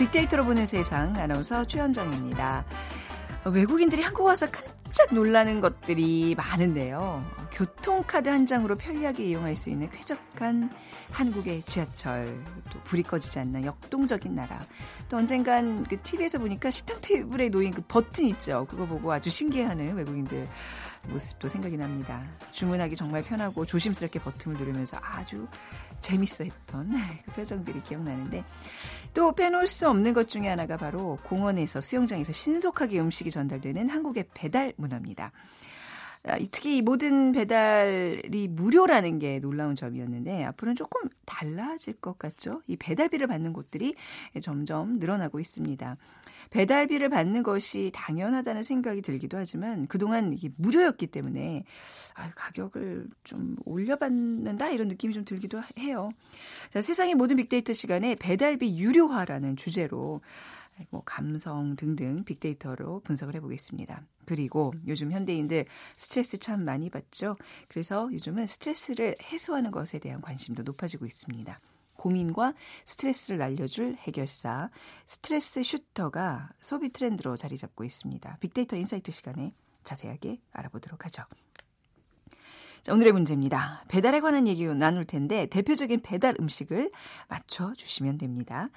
빅데이터로 보는 세상 아나운서 최현정입니다. 외국인들이 한국 와서 깜짝 놀라는 것들이 많은데요. 교통카드 한 장으로 편리하게 이용할 수 있는 쾌적한 한국의 지하철, 또 불이 꺼지지 않는 역동적인 나라. 또 언젠간 그 TV에서 보니까 식탁 테이블에 놓인 그 버튼 있죠. 그거 보고 아주 신기해하는 외국인들 모습도 생각이 납니다. 주문하기 정말 편하고 조심스럽게 버튼을 누르면서 아주 재밌어 했던 그 표정들이 기억나는데 또 빼놓을 수 없는 것 중에 하나가 바로 공원에서 수영장에서 신속하게 음식이 전달되는 한국의 배달 문화입니다. 아, 특히 이 모든 배달이 무료라는 게 놀라운 점이었는데 앞으로는 조금 달라질 것 같죠? 이 배달비를 받는 곳들이 점점 늘어나고 있습니다. 배달비를 받는 것이 당연하다는 생각이 들기도 하지만 그동안 이게 무료였기 때문에 아, 가격을 좀 올려받는다 이런 느낌이 좀 들기도 해요. 자, 세상의 모든 빅데이터 시간에 배달비 유료화라는 주제로 뭐 감성 등등 빅데이터로 분석을 해보겠습니다. 그리고 요즘 현대인들 스트레스 참 많이 받죠. 그래서 요즘은 스트레스를 해소하는 것에 대한 관심도 높아지고 있습니다. 고민과 스트레스를 날려줄 해결사 스트레스 shooter가 소비 트렌드로 자리 잡고 있습니다. 빅데이터 insight 시간에 자세하게 알아보도록 하죠. 자, 오늘의 문제입니다. 배달에 관한 얘기 나눌 텐데 대표적인 배달 음식을 맞춰 주시면 됩니다.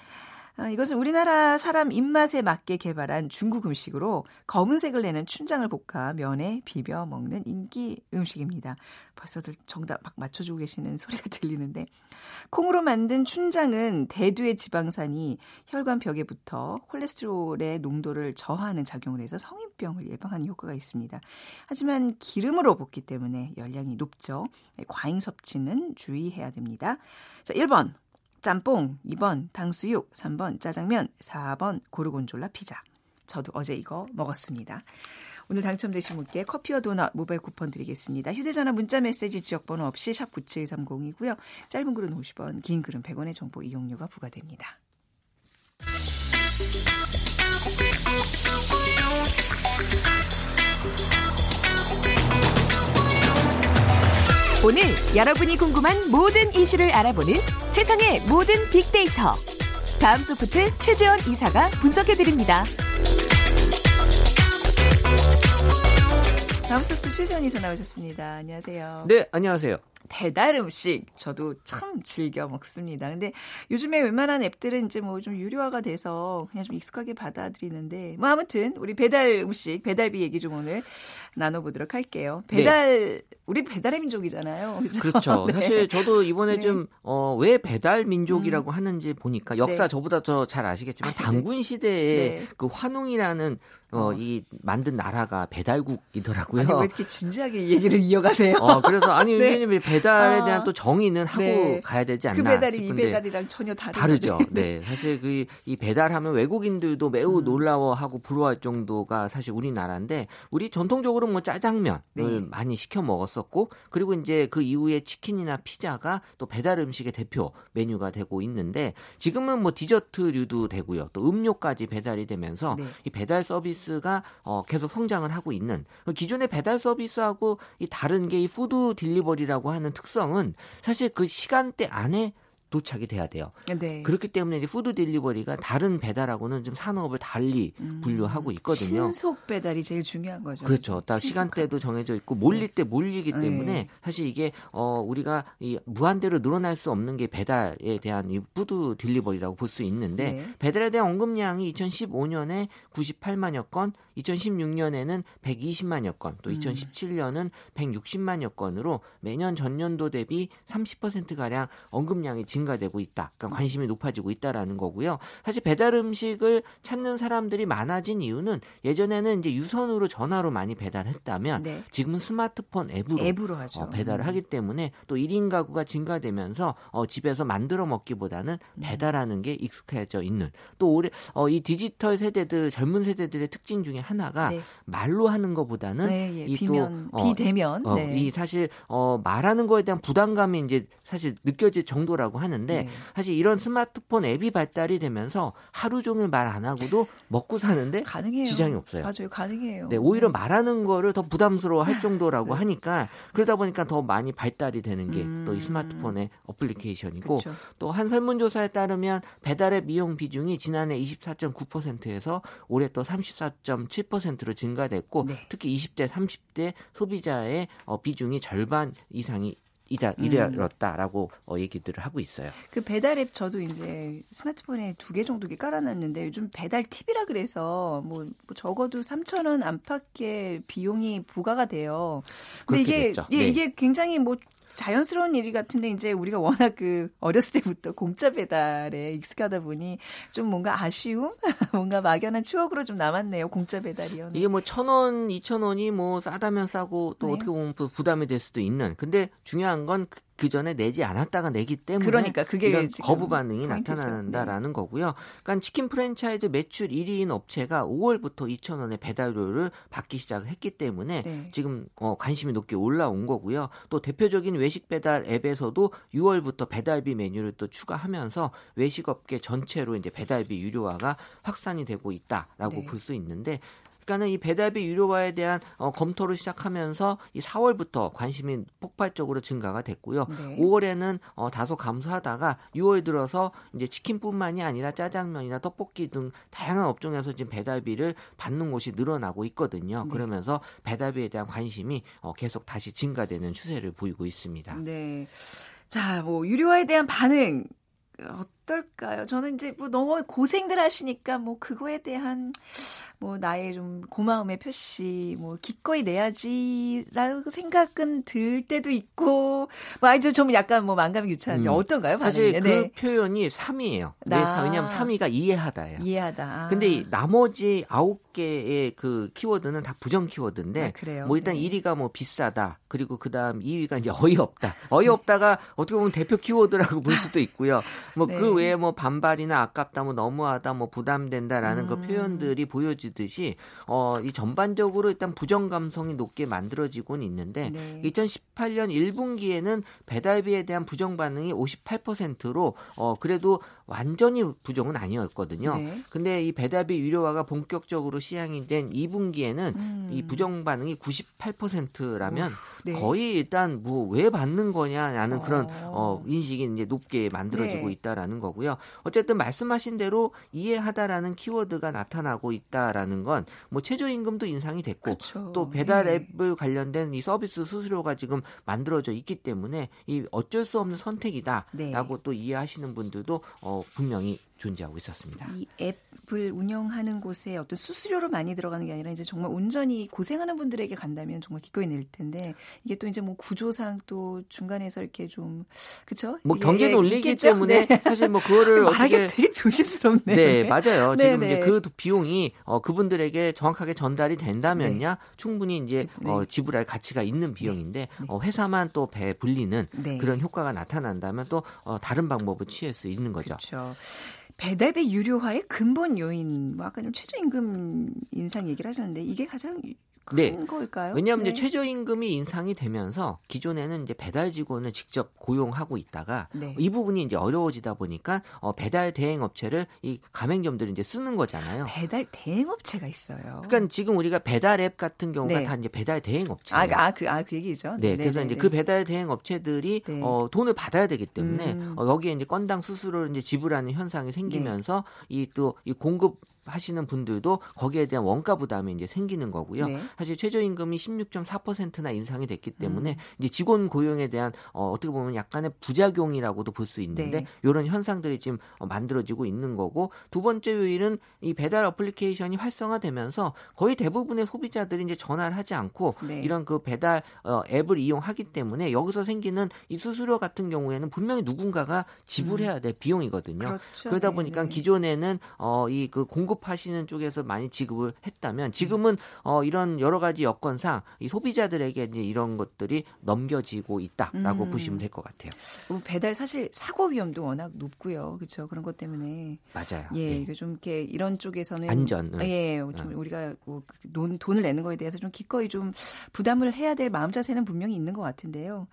어, 이것은 우리나라 사람 입맛에 맞게 개발한 중국 음식으로 검은색을 내는 춘장을 볶아 면에 비벼 먹는 인기 음식입니다. 벌써들 정답 막 맞춰주고 계시는 소리가 들리는데 콩으로 만든 춘장은 대두의 지방산이 혈관 벽에 붙어 콜레스테롤의 농도를 저하하는 작용을 해서 성인병을 예방하는 효과가 있습니다. 하지만 기름으로 볶기 때문에 열량이 높죠. 과잉 섭취는 주의해야 됩니다. 자, 1번 짬뽕, 2번 당수육, 3번 짜장면, 4번 고르곤졸라 피자. 저도 어제 이거 먹었습니다. 오늘 당첨되신 분께 커피와 도넛 모바일 쿠폰 드리겠습니다. 휴대전화 문자 메시지 지역번호 없이 샵 9730이고요. 짧은 글은 50원, 긴 글은 100원의 정보 이용료가 부과됩니다. 오늘 여러분이 궁금한 모든 이슈를 알아보는 세상의 모든 빅데이터. 다음 소프트 최재원 이사가 분석해드립니다. 다음 소프트 최재원 이사 나오셨습니다. 안녕하세요. 네, 안녕하세요. 배달 음식 저도 참 즐겨 먹습니다. 근데 요즘에 웬만한 앱들은 이제 뭐 좀 유료화가 돼서 그냥 좀 익숙하게 받아들이는데 뭐 아무튼 우리 배달 음식 배달비 얘기 좀 오늘 나눠보도록 할게요. 배달 네. 우리 배달의 민족이잖아요. 그렇죠. 그렇죠. 네. 사실 저도 이번에 네. 좀어왜 배달 민족이라고 음. 하는지 보니까 역사 네. 저보다 더 잘 아시겠지만 아, 네. 당군 시대에 네. 그 환웅이라는 어, 어, 이 만든 나라가 배달국이더라고요. 아니, 왜 이렇게 진지하게 얘기를 이어가세요? 어, 그래서 아니 네. 왜냐면 배달에 대한 아, 또 정의는 하고 네. 가야 되지 않나 그 배달이 이 배달이랑 전혀 다르죠. 다르죠. 네. 사실 그 이 배달하면 외국인들도 매우 음. 놀라워하고 부러워할 정도가 사실 우리나라인데 우리 전통적으로 뭐 짜장면을 네. 많이 시켜 먹었었고 그리고 이제 그 이후에 치킨이나 피자가 또 배달 음식의 대표 메뉴가 되고 있는데 지금은 뭐 디저트류도 되고요. 또 음료까지 배달이 되면서 네. 이 배달 서비스 서비스가 어, 계속 성장을 하고 있는 기존의 배달 서비스하고 이 다른 게 이 food delivery라고 하는 특성은 사실 그 시간대 안에 도착이 돼야 돼요. 네. 그렇기 때문에 이제 food delivery가 다른 배달하고는 좀 산업을 달리 음, 분류하고 있거든요. 신속 배달이 제일 중요한 거죠. 그렇죠. 딱 시간대도 정해져 있고 몰릴 네. 때 몰리기 네. 때문에 네. 사실 이게 어 우리가 이 무한대로 늘어날 수 없는 게 배달에 대한 이 food delivery라고 볼 수 있는데 네. 배달에 대한 언급량이 2015년에 98만여 건, 2016년에는 120만여 건, 또 2017년은 음. 160만여 건으로 매년 전년도 대비 30% 가량 언급량이 증 증가되고 있다. 그러니까 관심이 높아지고 있다라는 거고요. 사실 배달 음식을 찾는 사람들이 많아진 이유는 예전에는 이제 유선으로 전화로 많이 배달했다면 네. 지금은 스마트폰 앱으로, 앱으로. 어, 배달을 음. 하기 때문에 또 1인 가구가 증가되면서 어, 집에서 만들어 먹기보다는 음. 배달하는 게 익숙해져 있는 또 올해 어, 이 디지털 세대들 젊은 세대들의 특징 중에 하나가 네. 말로 하는 것보다는 네, 예. 이 비면 또, 어, 비대면 어, 네. 이 사실 어, 말하는 거에 대한 부담감이 이제 사실 느껴질 정도라고 하는 하는데 네. 사실 이런 스마트폰 앱이 발달이 되면서 하루 종일 말 안 하고도 먹고 사는데 가능해요. 지장이 없어요. 맞아요, 가능해요. 네, 오히려 네. 말하는 거를 더 부담스러워 할 정도라고 네. 하니까 그러다 보니까 더 많이 발달이 되는 게 또이 음. 스마트폰의 어플리케이션이고 또 한 설문조사에 따르면 배달앱 이용 비중이 지난해 24.9%에서 올해 또 34.7%로 증가됐고 네. 특히 20대, 30대 소비자의 어, 비중이 절반 이상이 이다 이르렀다라고 음. 어, 얘기들을 하고 있어요. 그 배달 앱 저도 이제 스마트폰에 두 개 정도 깔아놨는데 요즘 배달 팁이라 그래서 뭐, 뭐 적어도 3천 원 안팎의 비용이 부과가 돼요. 근데 이게 예, 네. 이게 굉장히 뭐 자연스러운 일이 같은데 이제 우리가 워낙 그 어렸을 때부터 공짜 배달에 익숙하다 보니 좀 뭔가 아쉬움, 뭔가 막연한 추억으로 좀 남았네요. 공짜 배달이요. 이게 뭐 천 원, 이천 원이 뭐 싸다면 싸고 또 네. 어떻게 보면 부담이 될 수도 있는. 근데 중요한 건그 전에 내지 않았다가 내기 때문에 그러니까 그게 이런 거부 반응이 나타난다라는 네. 거고요. 그러니까 치킨 프랜차이즈 매출 1위인 업체가 5월부터 2천 원의 배달료를 받기 시작을 했기 때문에 네. 지금 어, 관심이 높게 올라온 거고요. 또 대표적인 외식 배달 앱에서도 6월부터 배달비 메뉴를 또 추가하면서 외식업계 전체로 이제 배달비 유료화가 확산이 되고 있다라고 네. 볼수 있는데 그러니까는 이 배달비 유료화에 대한 어, 검토를 시작하면서 이 4월부터 관심이 폭발적으로 증가가 됐고요. 네. 5월에는 어, 다소 감소하다가 6월 들어서 이제 치킨뿐만이 아니라 짜장면이나 떡볶이 등 다양한 업종에서 지금 배달비를 받는 곳이 늘어나고 있거든요. 네. 그러면서 배달비에 대한 관심이 어, 계속 다시 증가되는 추세를 보이고 있습니다. 네. 자, 뭐 유료화에 대한 반응 어떨까요? 저는 이제 뭐 너무 고생들 하시니까 뭐 그거에 대한 뭐 나의 좀 고마움의 표시 뭐 기꺼이 내야지라고 생각은 들 때도 있고 뭐 아주 좀 약간 뭐 만감이 유치한데 음. 어떤가요? 사실 반응이? 그 네. 표현이 3위예요. 나. 왜냐하면 3위가 이해하다예요. 이해하다. 근데 나머지 9개의 그 키워드는 다 부정 키워드인데 아? 뭐 일단 네. 1위가 뭐 비싸다. 그리고 그다음 2위가 이제 어이없다. 어이없다가 어떻게 보면 대표 키워드라고 볼 수도 있고요. 뭐그 네. 외에 뭐 반발이나 아깝다, 뭐 너무하다, 뭐 부담된다라는 그 음. 그 표현들이 보여지 보여주듯이 어, 이 전반적으로 일단 부정 감성이 높게 만들어지고는 있는데 네. 2018년 1분기에는 배달비에 대한 부정 반응이 58%로 어, 그래도 완전히 부정은 아니었거든요. 네. 근데 이 배달비 유료화가 본격적으로 시행이 된 2분기에는 음. 이 부정 반응이 98%라면 오후, 네. 거의 일단 뭐 왜 받는 거냐라는 어. 그런 어, 인식이 이제 높게 만들어지고 네. 있다라는 거고요. 어쨌든 말씀하신 대로 이해하다라는 키워드가 나타나고 있다라는 건 뭐 최저임금도 인상이 됐고 그쵸. 또 배달 네. 앱을 관련된 이 서비스 수수료가 지금 만들어져 있기 때문에 이 어쩔 수 없는 선택이다라고 네. 또 이해하시는 분들도 어, 분명히 존재하고 있었습니다. 이 앱을 운영하는 곳에 어떤 수수료로 많이 들어가는 게 아니라 이제 정말 온전히 고생하는 분들에게 간다면 정말 기꺼이 낼 텐데 이게 또 이제 뭐 구조상 또 중간에서 이렇게 좀 그렇죠? 뭐 경제 논리기 예, 때문에 네. 사실 뭐 그거를 말하기 어떻게 되게 조심스럽네. 네, 맞아요. 네, 지금 네. 이제 그 비용이 어, 그분들에게 정확하게 전달이 된다면야 네. 충분히 이제 네. 어, 지불할 가치가 있는 비용인데 어, 회사만 또 배 불리는 그런 효과가 나타난다면 또 어, 다른 방법을 취할 수 있는 거죠. 그렇죠. 배달비 유료화의 근본 요인, 뭐 아까 좀 최저임금 인상 얘기를 하셨는데 이게 가장 네. 걸까요? 왜냐하면 네. 이제 최저임금이 인상이 되면서 기존에는 이제 배달 직원을 직접 고용하고 있다가 네. 이 부분이 이제 어려워지다 보니까 어, 배달 대행 업체를 이 가맹점들이 이제 쓰는 거잖아요. 배달 대행 업체가 있어요. 그러니까 지금 우리가 배달 앱 같은 경우가 네. 다 이제 배달 대행 업체예요. 아, 아, 그, 아, 그 얘기죠. 네, 네 그래서 네, 이제 네. 그 배달 대행 업체들이 어, 돈을 받아야 되기 때문에 음. 어, 여기에 이제 건당 수수료를 이제 지불하는 현상이 생기면서 이 또이 공급 하시는 분들도 거기에 대한 원가 부담이 이제 생기는 거고요. 네. 사실 최저임금이 16.4%나 인상이 됐기 때문에 음. 이제 직원 고용에 대한 어, 어떻게 보면 약간의 부작용이라고도 볼 수 있는데 네. 이런 현상들이 지금 어, 만들어지고 있는 거고 두 번째 요인은 이 배달 어플리케이션이 활성화되면서 거의 대부분의 소비자들이 이제 전화를 하지 않고 네. 이런 그 배달 어, 앱을 이용하기 때문에 여기서 생기는 이 수수료 같은 경우에는 분명히 누군가가 지불해야 될 음. 비용이거든요. 그렇죠. 그러다 네, 보니까 네. 기존에는 어, 이 그 공급 공급하시는 쪽에서 많이 지급을 했다면 지금은 어, 이런 여러 가지 여건상 이 소비자들에게 이제 이런 것들이 넘겨지고 있다라고 음. 보시면 될 것 같아요. 뭐 배달 사실 사고 위험도 워낙 높고요, 그렇죠. 그런 것 때문에 맞아요. 예, 네. 이게 좀 이렇게 이런 쪽에서는 안전, 예, 좀 네. 우리가 뭐 돈, 돈을 내는 거에 대해서 좀 기꺼이 좀 부담을 해야 될 마음 자세는 분명히 있는 것 같은데요.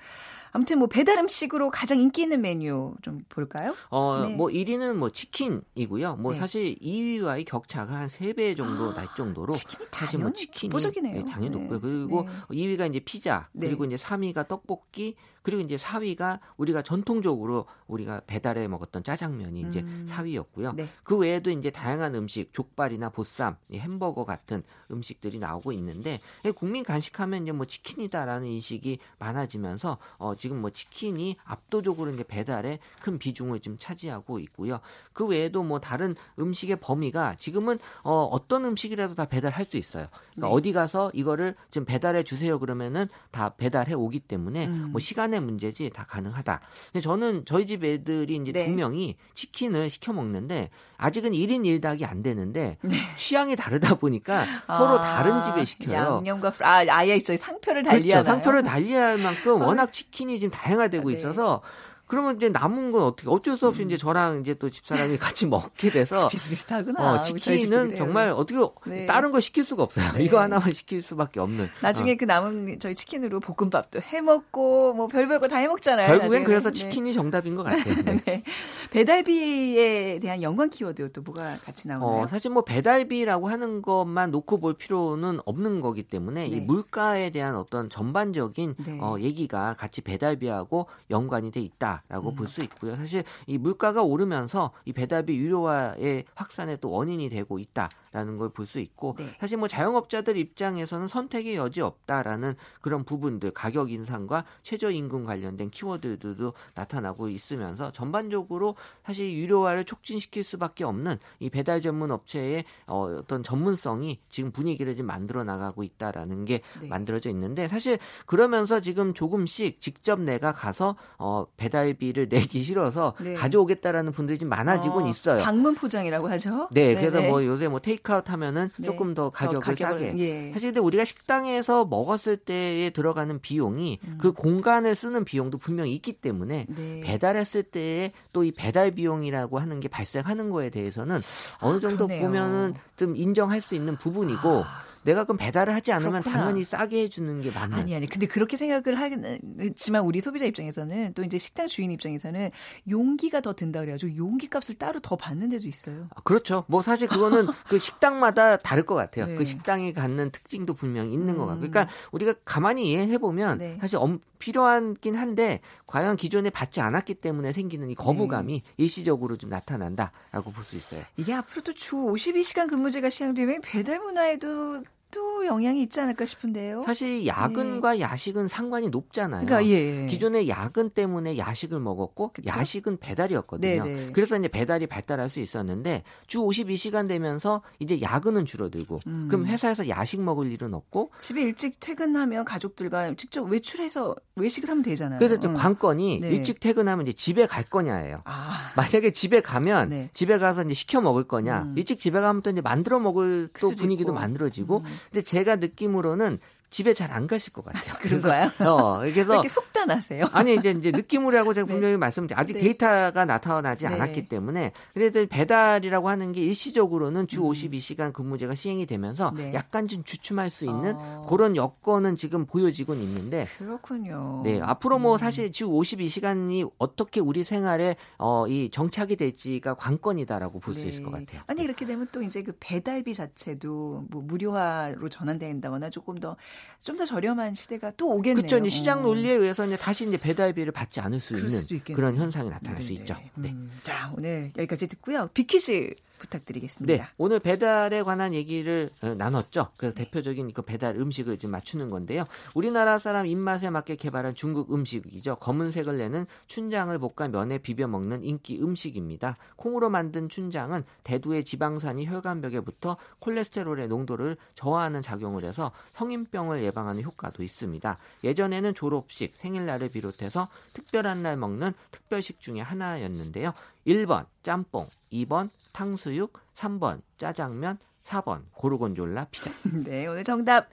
아무튼 뭐 배달 음식으로 가장 인기 있는 메뉴 좀 볼까요? 어, 네. 뭐 1위는 뭐 치킨이고요. 뭐 네. 사실 2위와의 격차가 한 3배 정도 날 정도로 치킨이 사실 뭐 치킨이 네, 당연히 높고요. 그리고 2위가 이제 피자, 그리고 이제 3위가 떡볶이, 그리고 이제 4위가 우리가 전통적으로 우리가 배달해 먹었던 짜장면이 이제 음. 4위였고요. 네. 그 외에도 이제 다양한 음식, 족발이나 보쌈, 햄버거 같은 음식들이 나오고 있는데 국민 간식하면 이제 뭐 치킨이다라는 인식이 많아지면서 어 지금 뭐 치킨이 압도적으로 이제 배달에 큰 비중을 좀 차지하고 있고요. 그 외에도 뭐 다른 음식의 범위가 지금은 어 어떤 음식이라도 다 배달할 수 있어요. 그러니까 네. 어디 가서 이거를 좀 배달해 주세요 그러면은 다 배달해 오기 때문에 음. 뭐 시간 시간의 문제지 다 가능하다. 근데 저는 저희 집 애들이 이제 네. 두 명이 치킨을 시켜 먹는데 아직은 1인 1닭이 안 되는데 네. 취향이 다르다 보니까 아, 서로 다른 집에 시켜요. 양념과 아, 아예 저희 상표를 달리하나요? 그렇죠. 상표를 달리할 만큼 워낙 치킨이 지금 다양화되고 네. 있어서 그러면 이제 남은 건 어떻게 어쩔 수 없이 음. 이제 저랑 이제 또 집사람이 같이 먹게 돼서 비슷비슷하구나. 어, 치킨은 정말 어떻게 네. 다른 걸 시킬 수가 없어요. 네. 이거 하나만 시킬 수밖에 없는. 나중에 어. 그 남은 저희 치킨으로 볶음밥도 해 먹고 뭐 별별 거 다 해 먹잖아요. 결국엔. 그래서 네. 치킨이 네. 정답인 것 같아요. 네. 네. 배달비에 대한 연관 키워드 또 뭐가 같이 나오나요? 어, 사실 뭐 배달비라고 하는 것만 놓고 볼 필요는 없는 거기 때문에 이 물가에 대한 어떤 전반적인 어, 얘기가 같이 배달비하고 연관이 돼 있다. 라고 음. 볼수 있고요. 사실 이 물가가 오르면서 이 배달비 유료화의 확산에 또 원인이 되고 있다라는 걸 볼 수 있고 네. 사실 뭐 자영업자들 입장에서는 선택의 여지 없다라는 그런 부분들 가격 인상과 최저임금 관련된 키워드들도 나타나고 있으면서 전반적으로 사실 유료화를 촉진시킬 수밖에 없는 이 배달 전문 업체의 어, 어떤 전문성이 지금 분위기를 좀 만들어 나가고 있다라는 게 네. 만들어져 있는데 사실 그러면서 지금 조금씩 직접 내가 가서 어, 배달 배달비를 내기 싫어서 네. 가져오겠다라는 분들이 좀 많아지곤 어, 있어요. 방문 포장이라고 하죠. 네, 네 그래서 네. 뭐 요새 뭐 테이크아웃 하면은 네. 조금 더 가격을, 더 가격을 싸게. 예. 사실 근데 우리가 식당에서 먹었을 때에 들어가는 비용이 음. 그 공간을 쓰는 비용도 분명히 있기 때문에 네. 배달했을 때에 또 이 배달 비용이라고 하는 게 발생하는 거에 대해서는 어느 정도 아, 보면은 좀 인정할 수 있는 부분이고 아. 내가 그럼 배달을 하지 않으면 그렇구나. 당연히 싸게 해주는 게 맞는. 아니 아니. 근데 그렇게 생각을 하지만 우리 소비자 입장에서는 또 이제 식당 주인 입장에서는 용기가 더 든다 그래가지고 용기 값을 따로 더 받는 데도 있어요. 아, 그렇죠. 뭐 사실 그거는 그 식당마다 다를 것 같아요. 네. 그 식당이 갖는 특징도 분명히 있는 음. 것 같고. 그러니까 우리가 가만히 이해해 보면 네. 사실 엄, 필요한긴 한데 과연 기존에 받지 않았기 때문에 생기는 이 거부감이 네. 일시적으로 좀 나타난다라고 볼 수 있어요. 이게 앞으로 도주 52시간 근무제가 시행되면 배달 문화에도 또 영향이 있지 않을까 싶은데요. 사실 야근과 네. 야식은 상관이 높잖아요. 그러니까, 예. 기존에 야근 때문에 야식을 먹었고 그쵸? 야식은 배달이었거든요. 네네. 네. 그래서 이제 배달이 발달할 수 있었는데 주 52시간 되면서 이제 야근은 줄어들고 음. 그럼 회사에서 야식 먹을 일은 없고 집에 일찍 퇴근하면 가족들과 직접 외출해서 외식을 하면 되잖아요. 그래서 이제 음. 관건이 네. 일찍 퇴근하면 이제 집에 갈 거냐예요. 아. 만약에 집에 가면 네. 집에 가서 이제 시켜 먹을 거냐. 음. 일찍 집에 가면 또 이제 만들어 먹을 또 분위기도 있고. 만들어지고 음. 근데 제가 느낌으로는 집에 잘 안 가실 것 같아요. 그런가요? 어, 그래서 이렇게 속단하세요. 아니 이제 이제 느낌으로라고 제가 네. 분명히 네. 말씀드린 아직 네. 데이터가 나타나지 네. 않았기 때문에 그래도 배달이라고 하는 게 일시적으로는 주 음. 52시간 근무제가 시행이 되면서 네. 약간 좀 주춤할 수 있는 어. 그런 여건은 지금 보여지곤 있는데 그렇군요. 네, 앞으로 뭐 음. 사실 주 52시간이 어떻게 우리 생활에 어, 이 정착이 될지가 관건이다라고 볼수 네. 있을 것 같아요. 아니 이렇게 되면 또 이제 그 배달비 자체도 뭐 무료화로 전환된다거나 조금 더좀 더 저렴한 시대가 또 오겠네요. 그렇죠. 시장 어. 논리에 의해서 이제 다시 이제 배달비를 받지 않을 수 있는 그런 현상이 나타날 네네. 수 있죠. 네. 음. 자, 오늘 여기까지 듣고요. 비키즈 부탁드리겠습니다. 네, 오늘 배달에 관한 얘기를 어, 나눴죠. 그래서 네. 대표적인 그 배달 음식을 지금 맞추는 건데요. 우리나라 사람 입맛에 맞게 개발한 중국 음식이죠. 검은색을 내는 춘장을 볶아 면에 비벼 먹는 인기 음식입니다. 콩으로 만든 춘장은 대두의 지방산이 혈관벽에 붙어 콜레스테롤의 농도를 저하하는 작용을 해서 성인병을 예방하는 효과도 있습니다. 예전에는 졸업식, 생일날을 비롯해서 특별한 날 먹는 특별식 중에 하나였는데요. 1번 짬뽕, 2번 탕수육, 3번 짜장면, 4번 고르곤졸라 피자. 네, 오늘 정답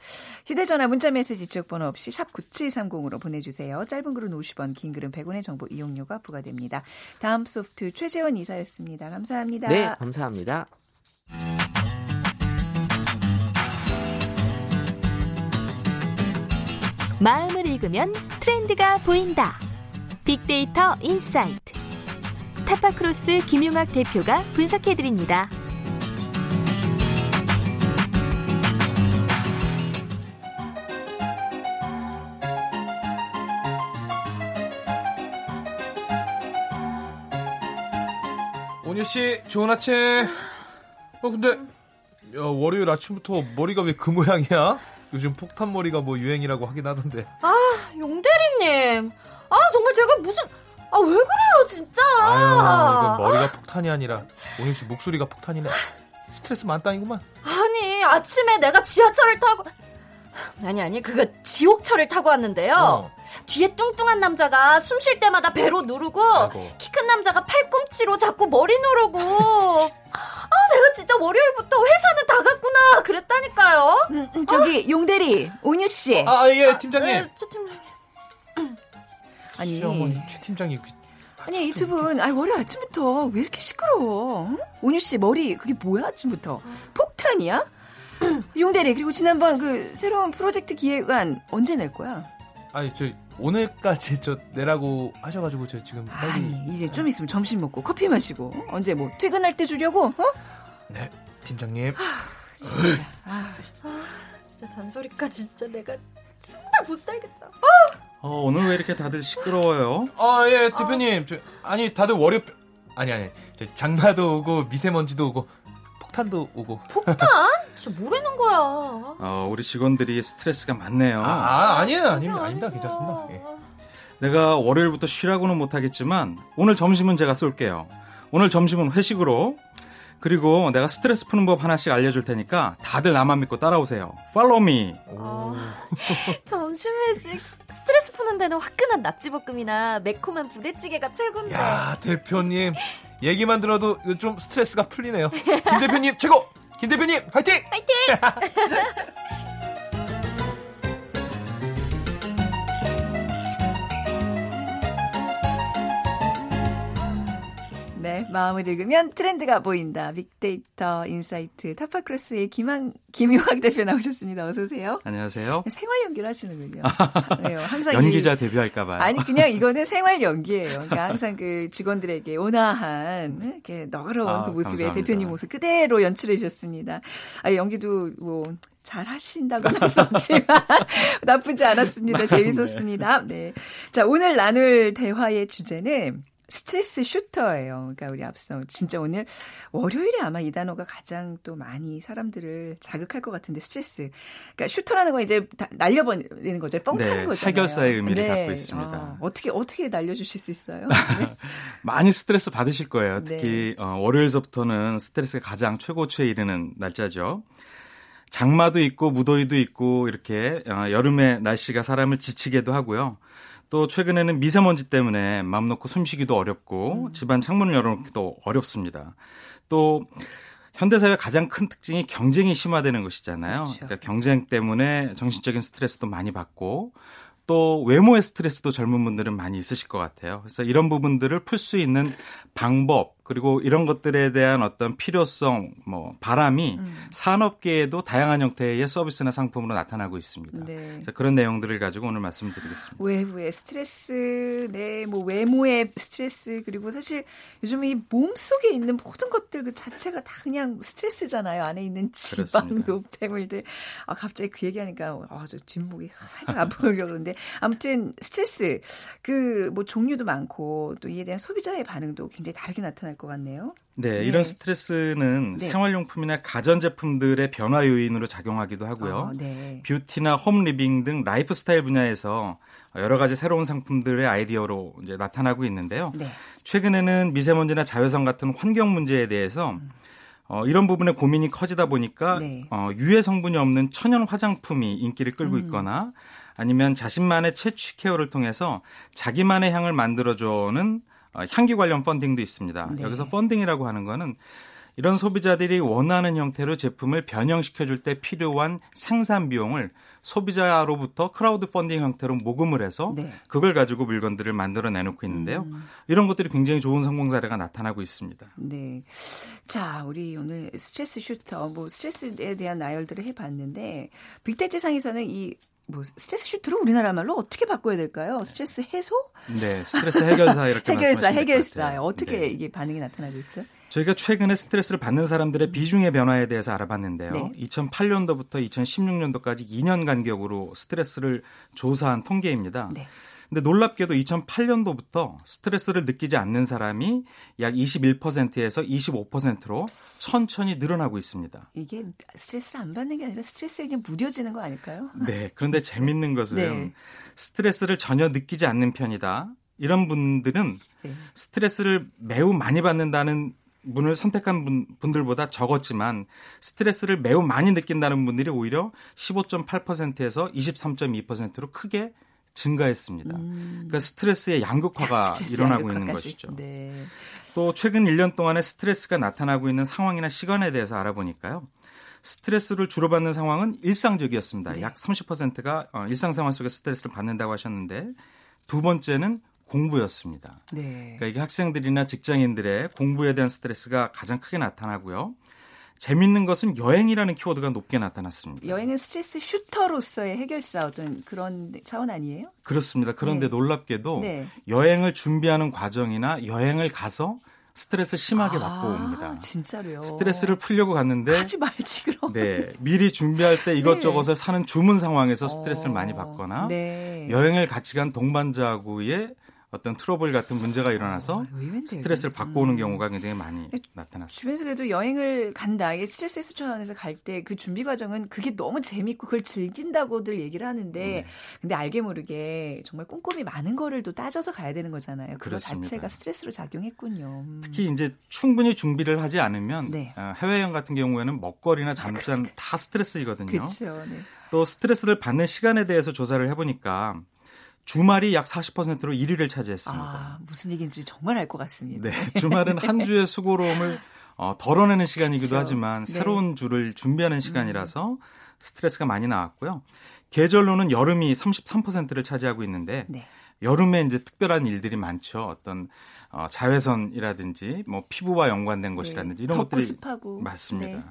휴대전화 문자메시지 지역번호 없이 샵 9730으로 보내주세요. 짧은 글은 50원, 긴 글은 100원의 정보 이용료가 부과됩니다. 다음 소프트 최재원 이사였습니다. 감사합니다. 네, 감사합니다. 마음을 읽으면 트렌드가 보인다. 빅데이터 insight. 타파크로스 김용학 대표가 분석해드립니다. 온유 씨, 좋은 아침. 어 근데 야, 월요일 아침부터 머리가 왜 그 모양이야? 요즘 폭탄 머리가 뭐 유행이라고 하긴 하던데. 아, 용대리님. 아, 정말 제가 무슨 아, 왜 그래요, 진짜? 아유, 이건 머리가 폭탄이 아니라 온유 씨 목소리가 폭탄이네. 스트레스 많다니구만. 아니, 아침에 내가 지하철을 타고 아니 아니 그거 지옥철을 타고 왔는데요. 어. 뒤에 뚱뚱한 남자가 숨 쉴 때마다 배로 누르고. 키 큰 남자가 팔꿈치로 자꾸 머리 누르고 아 내가 진짜 월요일부터 회사는 다 갔구나 그랬다니까요. 음, 음, 저기 용대리 온유 씨. 아, 예, 팀장님. 네, 저 팀장님. 아니, 시어머니, 최 팀장님. 그- 아니 이두 분, 아 월요일 아침부터 왜 이렇게 시끄러워? 응? 온유 씨 머리 그게 뭐야 아침부터? 폭탄이야? 용대리 그리고 지난번 그 새로운 프로젝트 기획안 언제 낼 거야? 아니, 저 오늘까지 저 내라고 하셔가지고 저 지금 빨리. 아니 이제 좀 있으면 점심 먹고 커피 마시고 언제 뭐 퇴근할 때 주려고? 어? 네, 팀장님. 진짜. 아, 진짜 잔소리까지 진짜 내가 정말 못 살겠다. 어, 오늘 왜 이렇게 다들 시끄러워요? 아, 예, 대표님. 저, 아니, 다들 월요 아니, 아니. 저 장마도 오고 미세먼지도 오고 폭탄도 오고. 폭탄? 진짜 뭐라는 거야? 어, 우리 직원들이 스트레스가 많네요. 아, 아 아니에요. 아닙니다. 아닙니다. 괜찮습니다. 예. 내가 월요일부터 쉬라고는 못하겠지만 오늘 점심은 제가 쏠게요. 오늘 점심은 회식으로 그리고 내가 스트레스 푸는 법 하나씩 알려줄 테니까 다들 나만 믿고 따라오세요. Follow me. 아, 점심 회식 스트레스 푸는 데는 화끈한 낙지볶음이나 매콤한 부대찌개가 최고인데. 야, 대표님. 얘기만 들어도 좀 스트레스가 풀리네요. 김 대표님 최고! 김 대표님 화이팅! 네, 마음을 읽으면 트렌드가 보인다. 빅데이터 insight 타파크로스의 김한 김용학 대표 나오셨습니다. 어서 오세요. 안녕하세요. 생활 연기를 하시는군요. 네, 항상 연기자 이- 데뷔할까봐요. 아니 그냥 이거는 생활 연기예요. 그러니까 항상 그 직원들에게 온화한 이렇게 너그러운 아, 그 모습에 감사합니다. 대표님 모습 그대로 연출해 주셨습니다. 아, 연기도 뭐. 잘 하신다고 말씀지만 나쁘지 않았습니다. 재밌었습니다. 네. 자, 오늘 나눌 대화의 주제는 스트레스 슈터예요. 그러니까 우리 앞서 진짜 오늘 월요일에 아마 이 단어가 가장 또 많이 사람들을 자극할 것 같은데 스트레스. 그러니까 슈터라는 건 이제 다 날려버리는 거죠. 뻥 차는 네, 거잖아요. 해결사의 의미를 갖고 있습니다. 아, 어떻게 어떻게 날려주실 수 있어요? 네. 많이 스트레스 받으실 거예요. 네. 특히 어, 월요일서부터는 스트레스가 가장 최고치에 이르는 날짜죠. 장마도 있고 무더위도 있고 이렇게 어, 여름에 날씨가 사람을 지치게도 하고요. 또 최근에는 미세먼지 때문에 맘 놓고 숨쉬기도 어렵고 집안 창문을 열어놓기도 어렵습니다. 또 현대사회의 가장 큰 특징이 경쟁이 심화되는 것이잖아요. 그렇죠. 그러니까 경쟁 때문에 정신적인 스트레스도 많이 받고 또 외모의 스트레스도 젊은 분들은 많이 있으실 것 같아요. 그래서 이런 부분들을 풀 수 있는 방법 그리고 이런 것들에 대한 어떤 필요성, 뭐 바람이 음. 산업계에도 다양한 형태의 서비스나 상품으로 나타나고 있습니다. 네. 그런 내용들을 가지고 오늘 말씀드리겠습니다. 외부의 스트레스, 네, 뭐 외모의 스트레스 그리고 사실 요즘 이 몸 속에 있는 모든 것들 그 자체가 다 그냥 스트레스잖아요. 안에 있는 지방. 노폐물들. 아 갑자기 그 얘기하니까 아저 뒷목이 살짝 아프려고 그러는데 아무튼 스트레스 그 뭐 종류도 많고 또 이에 대한 소비자의 반응도 굉장히 다르게 나타날 것 같네요. 네, 네. 이런 스트레스는 네. 생활용품이나 가전제품들의 변화 요인으로 작용하기도 하고요. 어, 네. 뷰티나 home living 등 라이프 스타일 분야에서 여러 가지 새로운 상품들의 아이디어로 이제 나타나고 있는데요. 네. 최근에는 미세먼지나 자외선 같은 환경 문제에 대해서 어, 이런 부분에 고민이 커지다 보니까 네. 어, 유해 성분이 없는 천연 화장품이 인기를 끌고 음. 있거나 아니면 자신만의 채취 케어를 통해서 자기만의 향을 만들어주는 어, 향기 관련 펀딩도 있습니다. 네. 여기서 펀딩이라고 하는 거는 이런 소비자들이 원하는 형태로 제품을 변형시켜 줄 때 필요한 생산 비용을 소비자로부터 크라우드 펀딩 형태로 모금을 해서 네. 그걸 가지고 물건들을 만들어 내놓고 있는데요. 음. 이런 것들이 굉장히 좋은 성공 사례가 나타나고 있습니다. 네. 자, 우리 오늘 스트레스 슈터, 뭐 스트레스에 대한 나열들을 해봤는데 빅데이터 상에서는 이 뭐 스트레스 shooter를 우리나라 말로 어떻게 바꿔야 될까요? 스트레스 해소? 네, 스트레스 해결사 이렇게 해결사, 해결사. 같아요. 어떻게 네. 이게 반응이 나타나고 있죠? 저희가 최근에 스트레스를 받는 사람들의 비중의 변화에 대해서 알아봤는데요. 네. 2008년도부터 2016년도까지 2년 간격으로 스트레스를 조사한 통계입니다. 네. 근데 놀랍게도 2008년도부터 스트레스를 느끼지 않는 사람이 약 21%에서 25%로 천천히 늘어나고 있습니다. 이게 스트레스를 안 받는 게 아니라 스트레스에 그냥 무뎌지는 거 아닐까요? 네. 그런데 재밌는 것은 네. 스트레스를 전혀 느끼지 않는 편이다. 이런 분들은 네. 스트레스를 매우 많이 받는다는 분을 선택한 분, 분들보다 적었지만 스트레스를 매우 많이 느낀다는 분들이 오히려 15.8%에서 23.2%로 크게 증가했습니다. 그러니까 스트레스의 양극화가 음. 스트레스 일어나고 양극화까지. 있는 것이죠. 네. 또 최근 1년 동안에 스트레스가 나타나고 있는 상황이나 시간에 대해서 알아보니까요. 스트레스를 주로 받는 상황은 일상적이었습니다. 네. 약 30%가 어, 일상 생활 속에 스트레스를 받는다고 하셨는데 두 번째는 공부였습니다. 네. 그러니까 이게 학생들이나 직장인들의 공부에 대한 스트레스가 가장 크게 나타나고요. 재밌는 것은 여행이라는 키워드가 높게 나타났습니다. 여행은 스트레스 shooter로서의 해결사 어떤 그런 차원 아니에요? 그렇습니다. 그런데 네. 놀랍게도 네. 여행을 준비하는 과정이나 여행을 가서 스트레스 심하게 받고 옵니다. 아, 진짜로요. 스트레스를 풀려고 갔는데 하지 말지 그럼. 네, 미리 준비할 때 이것저것을 사는 주문 상황에서 스트레스를 어, 많이 받거나 네. 여행을 같이 간 동반자하고의 어떤 트러블 같은 문제가 일어나서 어, 스트레스를. 받고 오는 음. 경우가 굉장히 많이 나타났습니다. 주변에서 그래도 여행을 간다. 스트레스 해소 차원에서 갈 때 그 준비 과정은 그게 너무 재밌고 그걸 즐긴다고들 얘기를 하는데 네. 근데 알게 모르게 정말 꼼꼼히 많은 거를 또 따져서 가야 되는 거잖아요. 그거. 자체가 스트레스로 작용했군요. 음. 특히 이제 충분히 준비를 하지 않으면 네. 어, 해외여행 같은 경우에는 먹거리나 잠깐 다 스트레스이거든요. 그렇죠. 네. 또 스트레스를 받는 시간에 대해서 조사를 해보니까 주말이 약 40%로 1위를 차지했습니다. 아, 무슨 얘기인지 정말 알 것 같습니다. 네, 주말은 한 주의 수고로움을 어, 덜어내는 시간이기도 그쵸. 하지만 네. 새로운 주를 준비하는 시간이라서 스트레스가 많이 나왔고요. 계절로는 여름이 33%를 차지하고 있는데 네. 여름에 이제 특별한 일들이 많죠. 어떤 어, 자외선이라든지 뭐 피부와 연관된 것이라든지 이런 네. 덥고 것들이 습하고. 맞습니다. 네.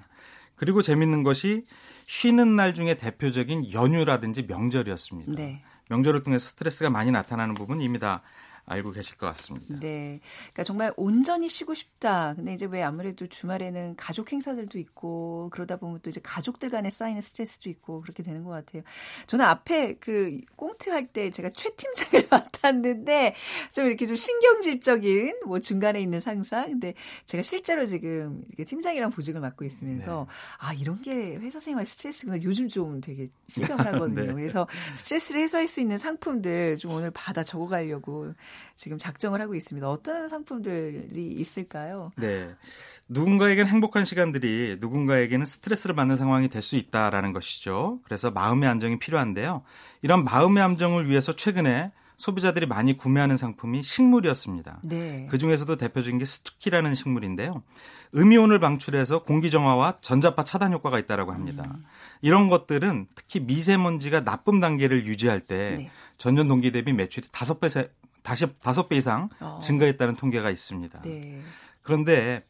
그리고 재밌는 것이 쉬는 날 중에 대표적인 연휴라든지 명절이었습니다. 네. 명절을 통해서 스트레스가 많이 나타나는 부분 이미 다 알고 계실 것 같습니다. 네. 그러니까 정말 온전히 쉬고 싶다. 근데 이제 왜 아무래도 주말에는 가족 행사들도 있고 그러다 보면 또 이제 가족들 간에 쌓이는 스트레스도 있고 그렇게 되는 것 같아요. 저는 앞에 그 꽁트 할 때 제가 최 팀장을 맡았는데 좀 이렇게 좀 신경질적인 뭐 중간에 있는 상사. 근데 제가 실제로 지금 이렇게 팀장이랑 보직을 맡고 있으면서 아, 이런 게 회사 생활 스트레스구나. 요즘 좀 되게 신경을 하거든요. 네. 그래서 스트레스를 해소할 수 있는 상품들 좀 오늘 받아 적어 가려고 지금 작정을 하고 있습니다. 어떤 상품들이 있을까요? 네. 누군가에게는 행복한 시간들이 누군가에게는 스트레스를 받는 상황이 될 수 있다라는 것이죠. 그래서 마음의 안정이 필요한데요. 이런 마음의 안정을 위해서 최근에 소비자들이 많이 구매하는 상품이 식물이었습니다. 네. 그 중에서도 대표적인 게 스투키라는 식물인데요. 음이온을 방출해서 공기 정화와 전자파 차단 효과가 있다라고 합니다. 음. 이런 것들은 특히 미세먼지가 나쁨 단계를 유지할 때 네. 전년 동기 대비 매출이 다섯 배 다시 다섯 배 이상 어. 증가했다는 통계가 있습니다. 네. 그런데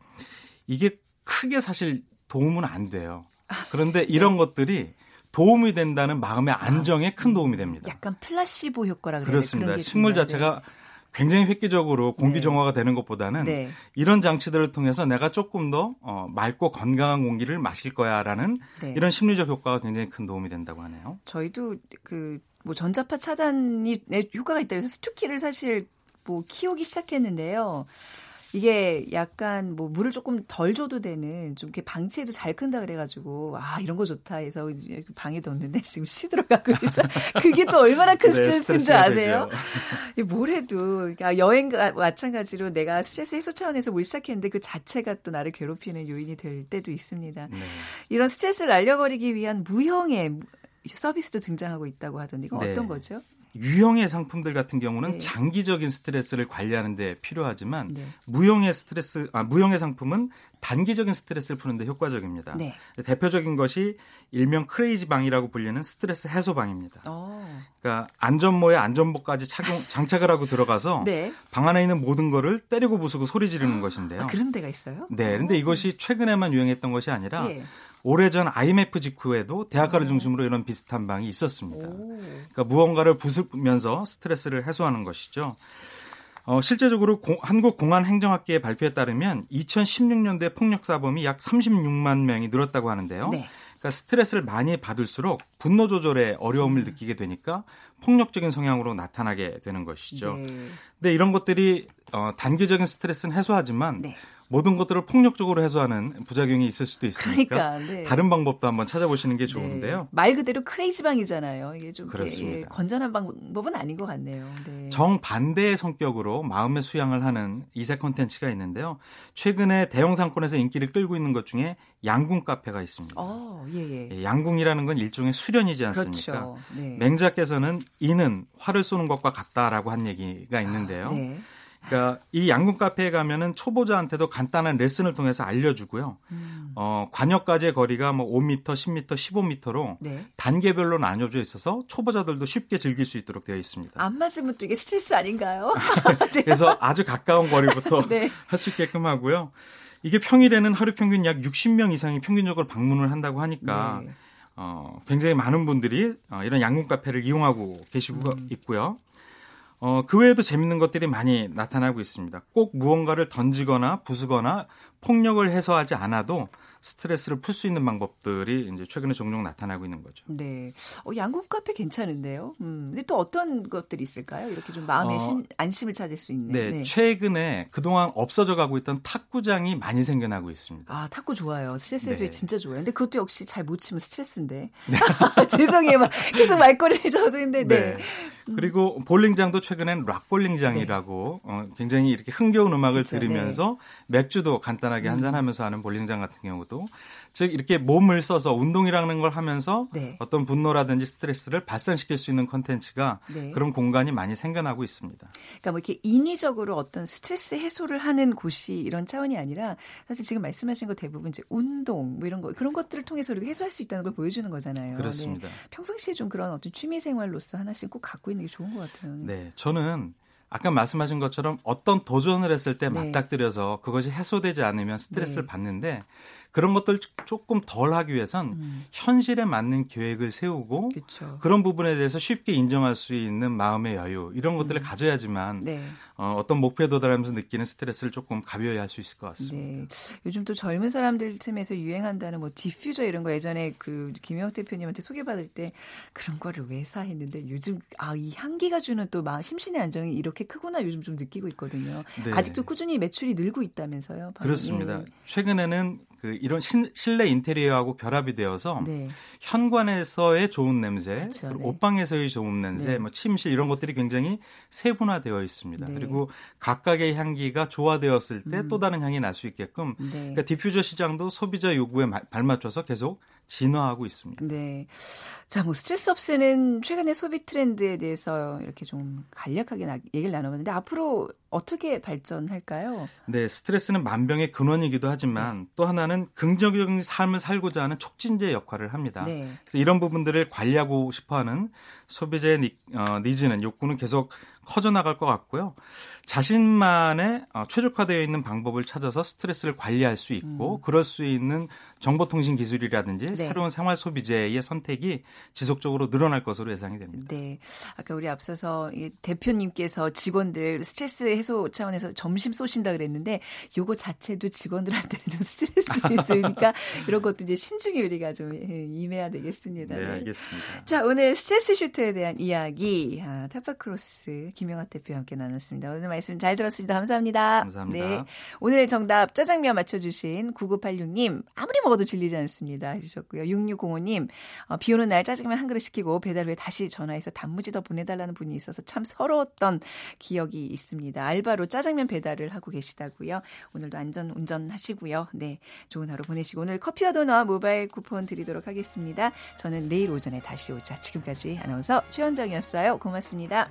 이게 크게 사실 도움은 안 돼요. 그런데 이런 것들이 도움이 된다는 마음의 안정에 큰 도움이 됩니다. 약간 플라시보 효과라 그래야 그렇습니다. 식물? 자체가 굉장히 획기적으로 공기 네. 정화가 되는 것보다는 네. 이런 장치들을 통해서 내가 조금 더 어, 맑고 건강한 공기를 마실 거야라는 네. 이런 심리적 효과가 굉장히 큰 도움이 된다고 하네요. 저희도 그 뭐 전자파 차단이 내 효과가 있다 그래서 스투키를 사실 뭐 키우기 시작했는데요. 이게 약간 뭐 물을 조금 덜 줘도 되는 좀 이렇게 방치해도 잘 큰다 그래가지고 아 이런 거 좋다 해서 방에 뒀는데 지금 시들어가고 있어. 그게 또 얼마나 큰 네, 스트레스인 줄 아세요? 뭘 해도 아, 여행과 마찬가지로 내가 스트레스 해소 차원에서 뭘 시작했는데 그 자체가 또 나를 괴롭히는 요인이 될 때도 있습니다. 네. 이런 스트레스를 날려버리기 위한 무형의 서비스도 등장하고 있다고 하던데 이건 네. 어떤 거죠? 유형의 상품들 같은 경우는 네. 장기적인 스트레스를 관리하는 데 필요하지만 네. 무형의 스트레스 아 무형의 상품은 단기적인 스트레스를 푸는 데 효과적입니다. 네. 대표적인 것이 일명 크레이지 방이라고 불리는 스트레스 해소 방입니다. 어. 그러니까 안전모에 안전복까지 착용 장착을 하고 들어가서 네. 방 안에 있는 모든 거를 때리고 부수고 소리 지르는 것인데요. 아, 그런 데가 있어요? 네, 근데 이것이 최근에만 유행했던 것이 아니라 예. 오래전 IMF 직후에도 대학가를 중심으로 이런 비슷한 방이 있었습니다. 오. 그러니까 무언가를 부수면서 스트레스를 해소하는 것이죠. 어, 실제적으로 공- 한국공안행정학계의 발표에 따르면 2016년도에 폭력 사범이 약 36만 명이 늘었다고 하는데요. 네. 그러니까 스트레스를 많이 받을수록 분노 조절에 어려움을 느끼게 되니까 폭력적인 성향으로 나타나게 되는 것이죠. 네. 근데 이런 것들이 어, 단기적인 스트레스는 해소하지만 네. 모든 것들을 폭력적으로 해소하는 부작용이 있을 수도 있으니까 그러니까, 네. 다른 방법도 한번 찾아보시는 게 네. 좋은데요. 말 그대로 크레이지 방이잖아요. 이게 좀. 예, 건전한 방법은 아닌 것 같네요. 네. 정반대의 성격으로 마음의 수양을 하는 이색 콘텐츠가 있는데요. 최근에 대형 상권에서 인기를 끌고 있는 것 중에 양궁 카페가 있습니다. 어, 예, 예. 예, 양궁이라는 건 일종의 수련이지 않습니까? 그렇죠. 네. 맹자께서는 이는 활을 쏘는 것과 같다라고 한 얘기가 있는데요. 네. 그러니까 이 양궁 카페에 가면은 초보자한테도 간단한 레슨을 통해서 알려주고요. 음. 어, 관역까지의 거리가 뭐 5m, 10m, 15m로 네. 단계별로 나뉘어져 있어서 초보자들도 쉽게 즐길 수 있도록 되어 있습니다. 안 맞으면 또 이게 스트레스 아닌가요? 네. 그래서 아주 가까운 거리부터 네. 할수 있게끔 하고요. 이게 평일에는 하루 평균 약 60명 이상이 평균적으로 방문을 한다고 하니까 네. 어, 굉장히 많은 분들이 어, 이런 양궁 카페를 이용하고 계시고 음. 있고요. 어, 그 외에도 재밌는 것들이 많이 나타나고 있습니다. 꼭 무언가를 던지거나 부수거나 폭력을 해소하지 않아도 스트레스를 풀 수 있는 방법들이 이제 최근에 종종 나타나고 있는 거죠. 네. 어, 양궁 카페 괜찮은데요. 음. 근데 또 어떤 것들이 있을까요? 이렇게 좀 마음의 어, 신- 안심을 찾을 수 있는. 네, 최근에 그동안 없어져 가고 있던 탁구장이 많이 생겨나고 있습니다. 아, 탁구 좋아요. 스트레스 해소에 네. 진짜 좋아요. 근데 그것도 역시 잘 못 치면 스트레스인데. 죄송해요. 막 계속 말꼬리를 져서는데, 네. 그리고 볼링장도 최근엔 락볼링장이라고 어, 굉장히 이렇게 흥겨운 음악을 그쵸, 들으면서 맥주도 간단하게 한잔하면서 하는 볼링장 같은 경우도 즉 이렇게 몸을 써서 운동이라는 걸 하면서 네. 어떤 분노라든지 스트레스를 발산시킬 수 있는 콘텐츠가 네. 그런 공간이 많이 생겨나고 있습니다. 그러니까 뭐 이렇게 인위적으로 어떤 스트레스 해소를 하는 곳이 이런 차원이 아니라 사실 지금 말씀하신 거 대부분 이제 운동 뭐 이런 거 그런 것들을 통해서 우리가 해소할 수 있다는 걸 보여주는 거잖아요. 그렇습니다. 네. 평상시에 좀 그런 어떤 취미 생활로서 하나씩 꼭 갖고 있는 게 좋은 것 같아요. 네, 저는 아까 말씀하신 것처럼 어떤 도전을 했을 때 네. 맞닥뜨려서 그것이 해소되지 않으면 스트레스를 네. 받는데 그런 것들 조금 덜 하기 위해선 음. 현실에 맞는 계획을 세우고 그렇죠. 그런 부분에 대해서 쉽게 인정할 수 있는 마음의 여유 이런 것들을 가져야지만 음. 네. 어, 어떤 목표에 도달하면서 느끼는 스트레스를 조금 가벼이 할 수 있을 것 같습니다. 네. 요즘 또 젊은 사람들 틈에서 유행한다는 뭐 디퓨저 이런 거 예전에 그 김영욱 대표님한테 소개받을 때 그런 거를 왜 사 했는데 요즘 아 이 향기가 주는 또 마- 심신의 안정이 이렇게 크구나 요즘 좀 느끼고 있거든요. 네. 아직도 꾸준히 매출이 늘고 있다면서요. 바로. 그렇습니다. 예. 최근에는 그 이런 신- 실내 인테리어하고 결합이 되어서 네. 현관에서의 좋은 냄새, 그쵸, 네. 옷방에서의 좋은 냄새, 네. 뭐 침실 이런 것들이 굉장히 세분화되어 있습니다. 네. 그리고 각각의 향기가 조화되었을 때또 다른 향이 날 수 있게끔 음. 네. 그러니까 디퓨저 시장도 소비자 요구에 마- 발맞춰서 계속 진화하고 있습니다. 네. 자, 뭐 스트레스 없애는 최근의 소비 트렌드에 대해서 이렇게 좀 간략하게 나- 얘기를 나눠봤는데 앞으로 어떻게 발전할까요? 네, 스트레스는 만병의 근원이기도 하지만 또 하나는 긍정적인 삶을 살고자 하는 촉진제 역할을 합니다. 네. 그래서 이런 부분들을 관리하고 싶어하는 소비자의 니, 어, 니즈는 욕구는 계속 커져 나갈 것 같고요. 자신만의 어, 최적화되어 있는 방법을 찾아서 스트레스를 관리할 수 있고 그럴 수 있는 정보통신 기술이라든지 음. 네. 새로운 생활 소비재의 선택이 지속적으로 늘어날 것으로 예상이 됩니다. 네. 아까 우리 앞서서 이 대표님께서 직원들 스트레스 해소 차원에서 점심 쏘신다 그랬는데 요거 자체도 직원들한테는 좀 스트레스 있으니까 이런 것도 이제 신중히 우리가 좀 예, 임해야 되겠습니다. 네, 네. 알겠습니다. 자, 오늘 스트레스 슈트에 대한 이야기, 아, 타파크로스 김영학 대표와 함께 나눴습니다. 오늘 말씀 잘 들었습니다. 감사합니다. 감사합니다. 네. 오늘 정답 짜장면 맞춰주신 9986님, 아무리 먹어도 질리지 않습니다. 해주셨고요. 6605님, 어, 비 오는 날 짜장면 한 그릇 시키고 배달 후에 다시 전화해서 단무지 더 보내달라는 분이 있어서 참 서러웠던 기억이 있습니다. 알바로 짜장면 배달을 하고 계시다고요. 오늘도 안전 운전하시고요. 네. 좋은 하루 보내시고 오늘 커피와 도넛 모바일 쿠폰 드리도록 하겠습니다. 저는 내일 오전에 다시 오자. 지금까지 아나운서 최현정이었어요. 고맙습니다.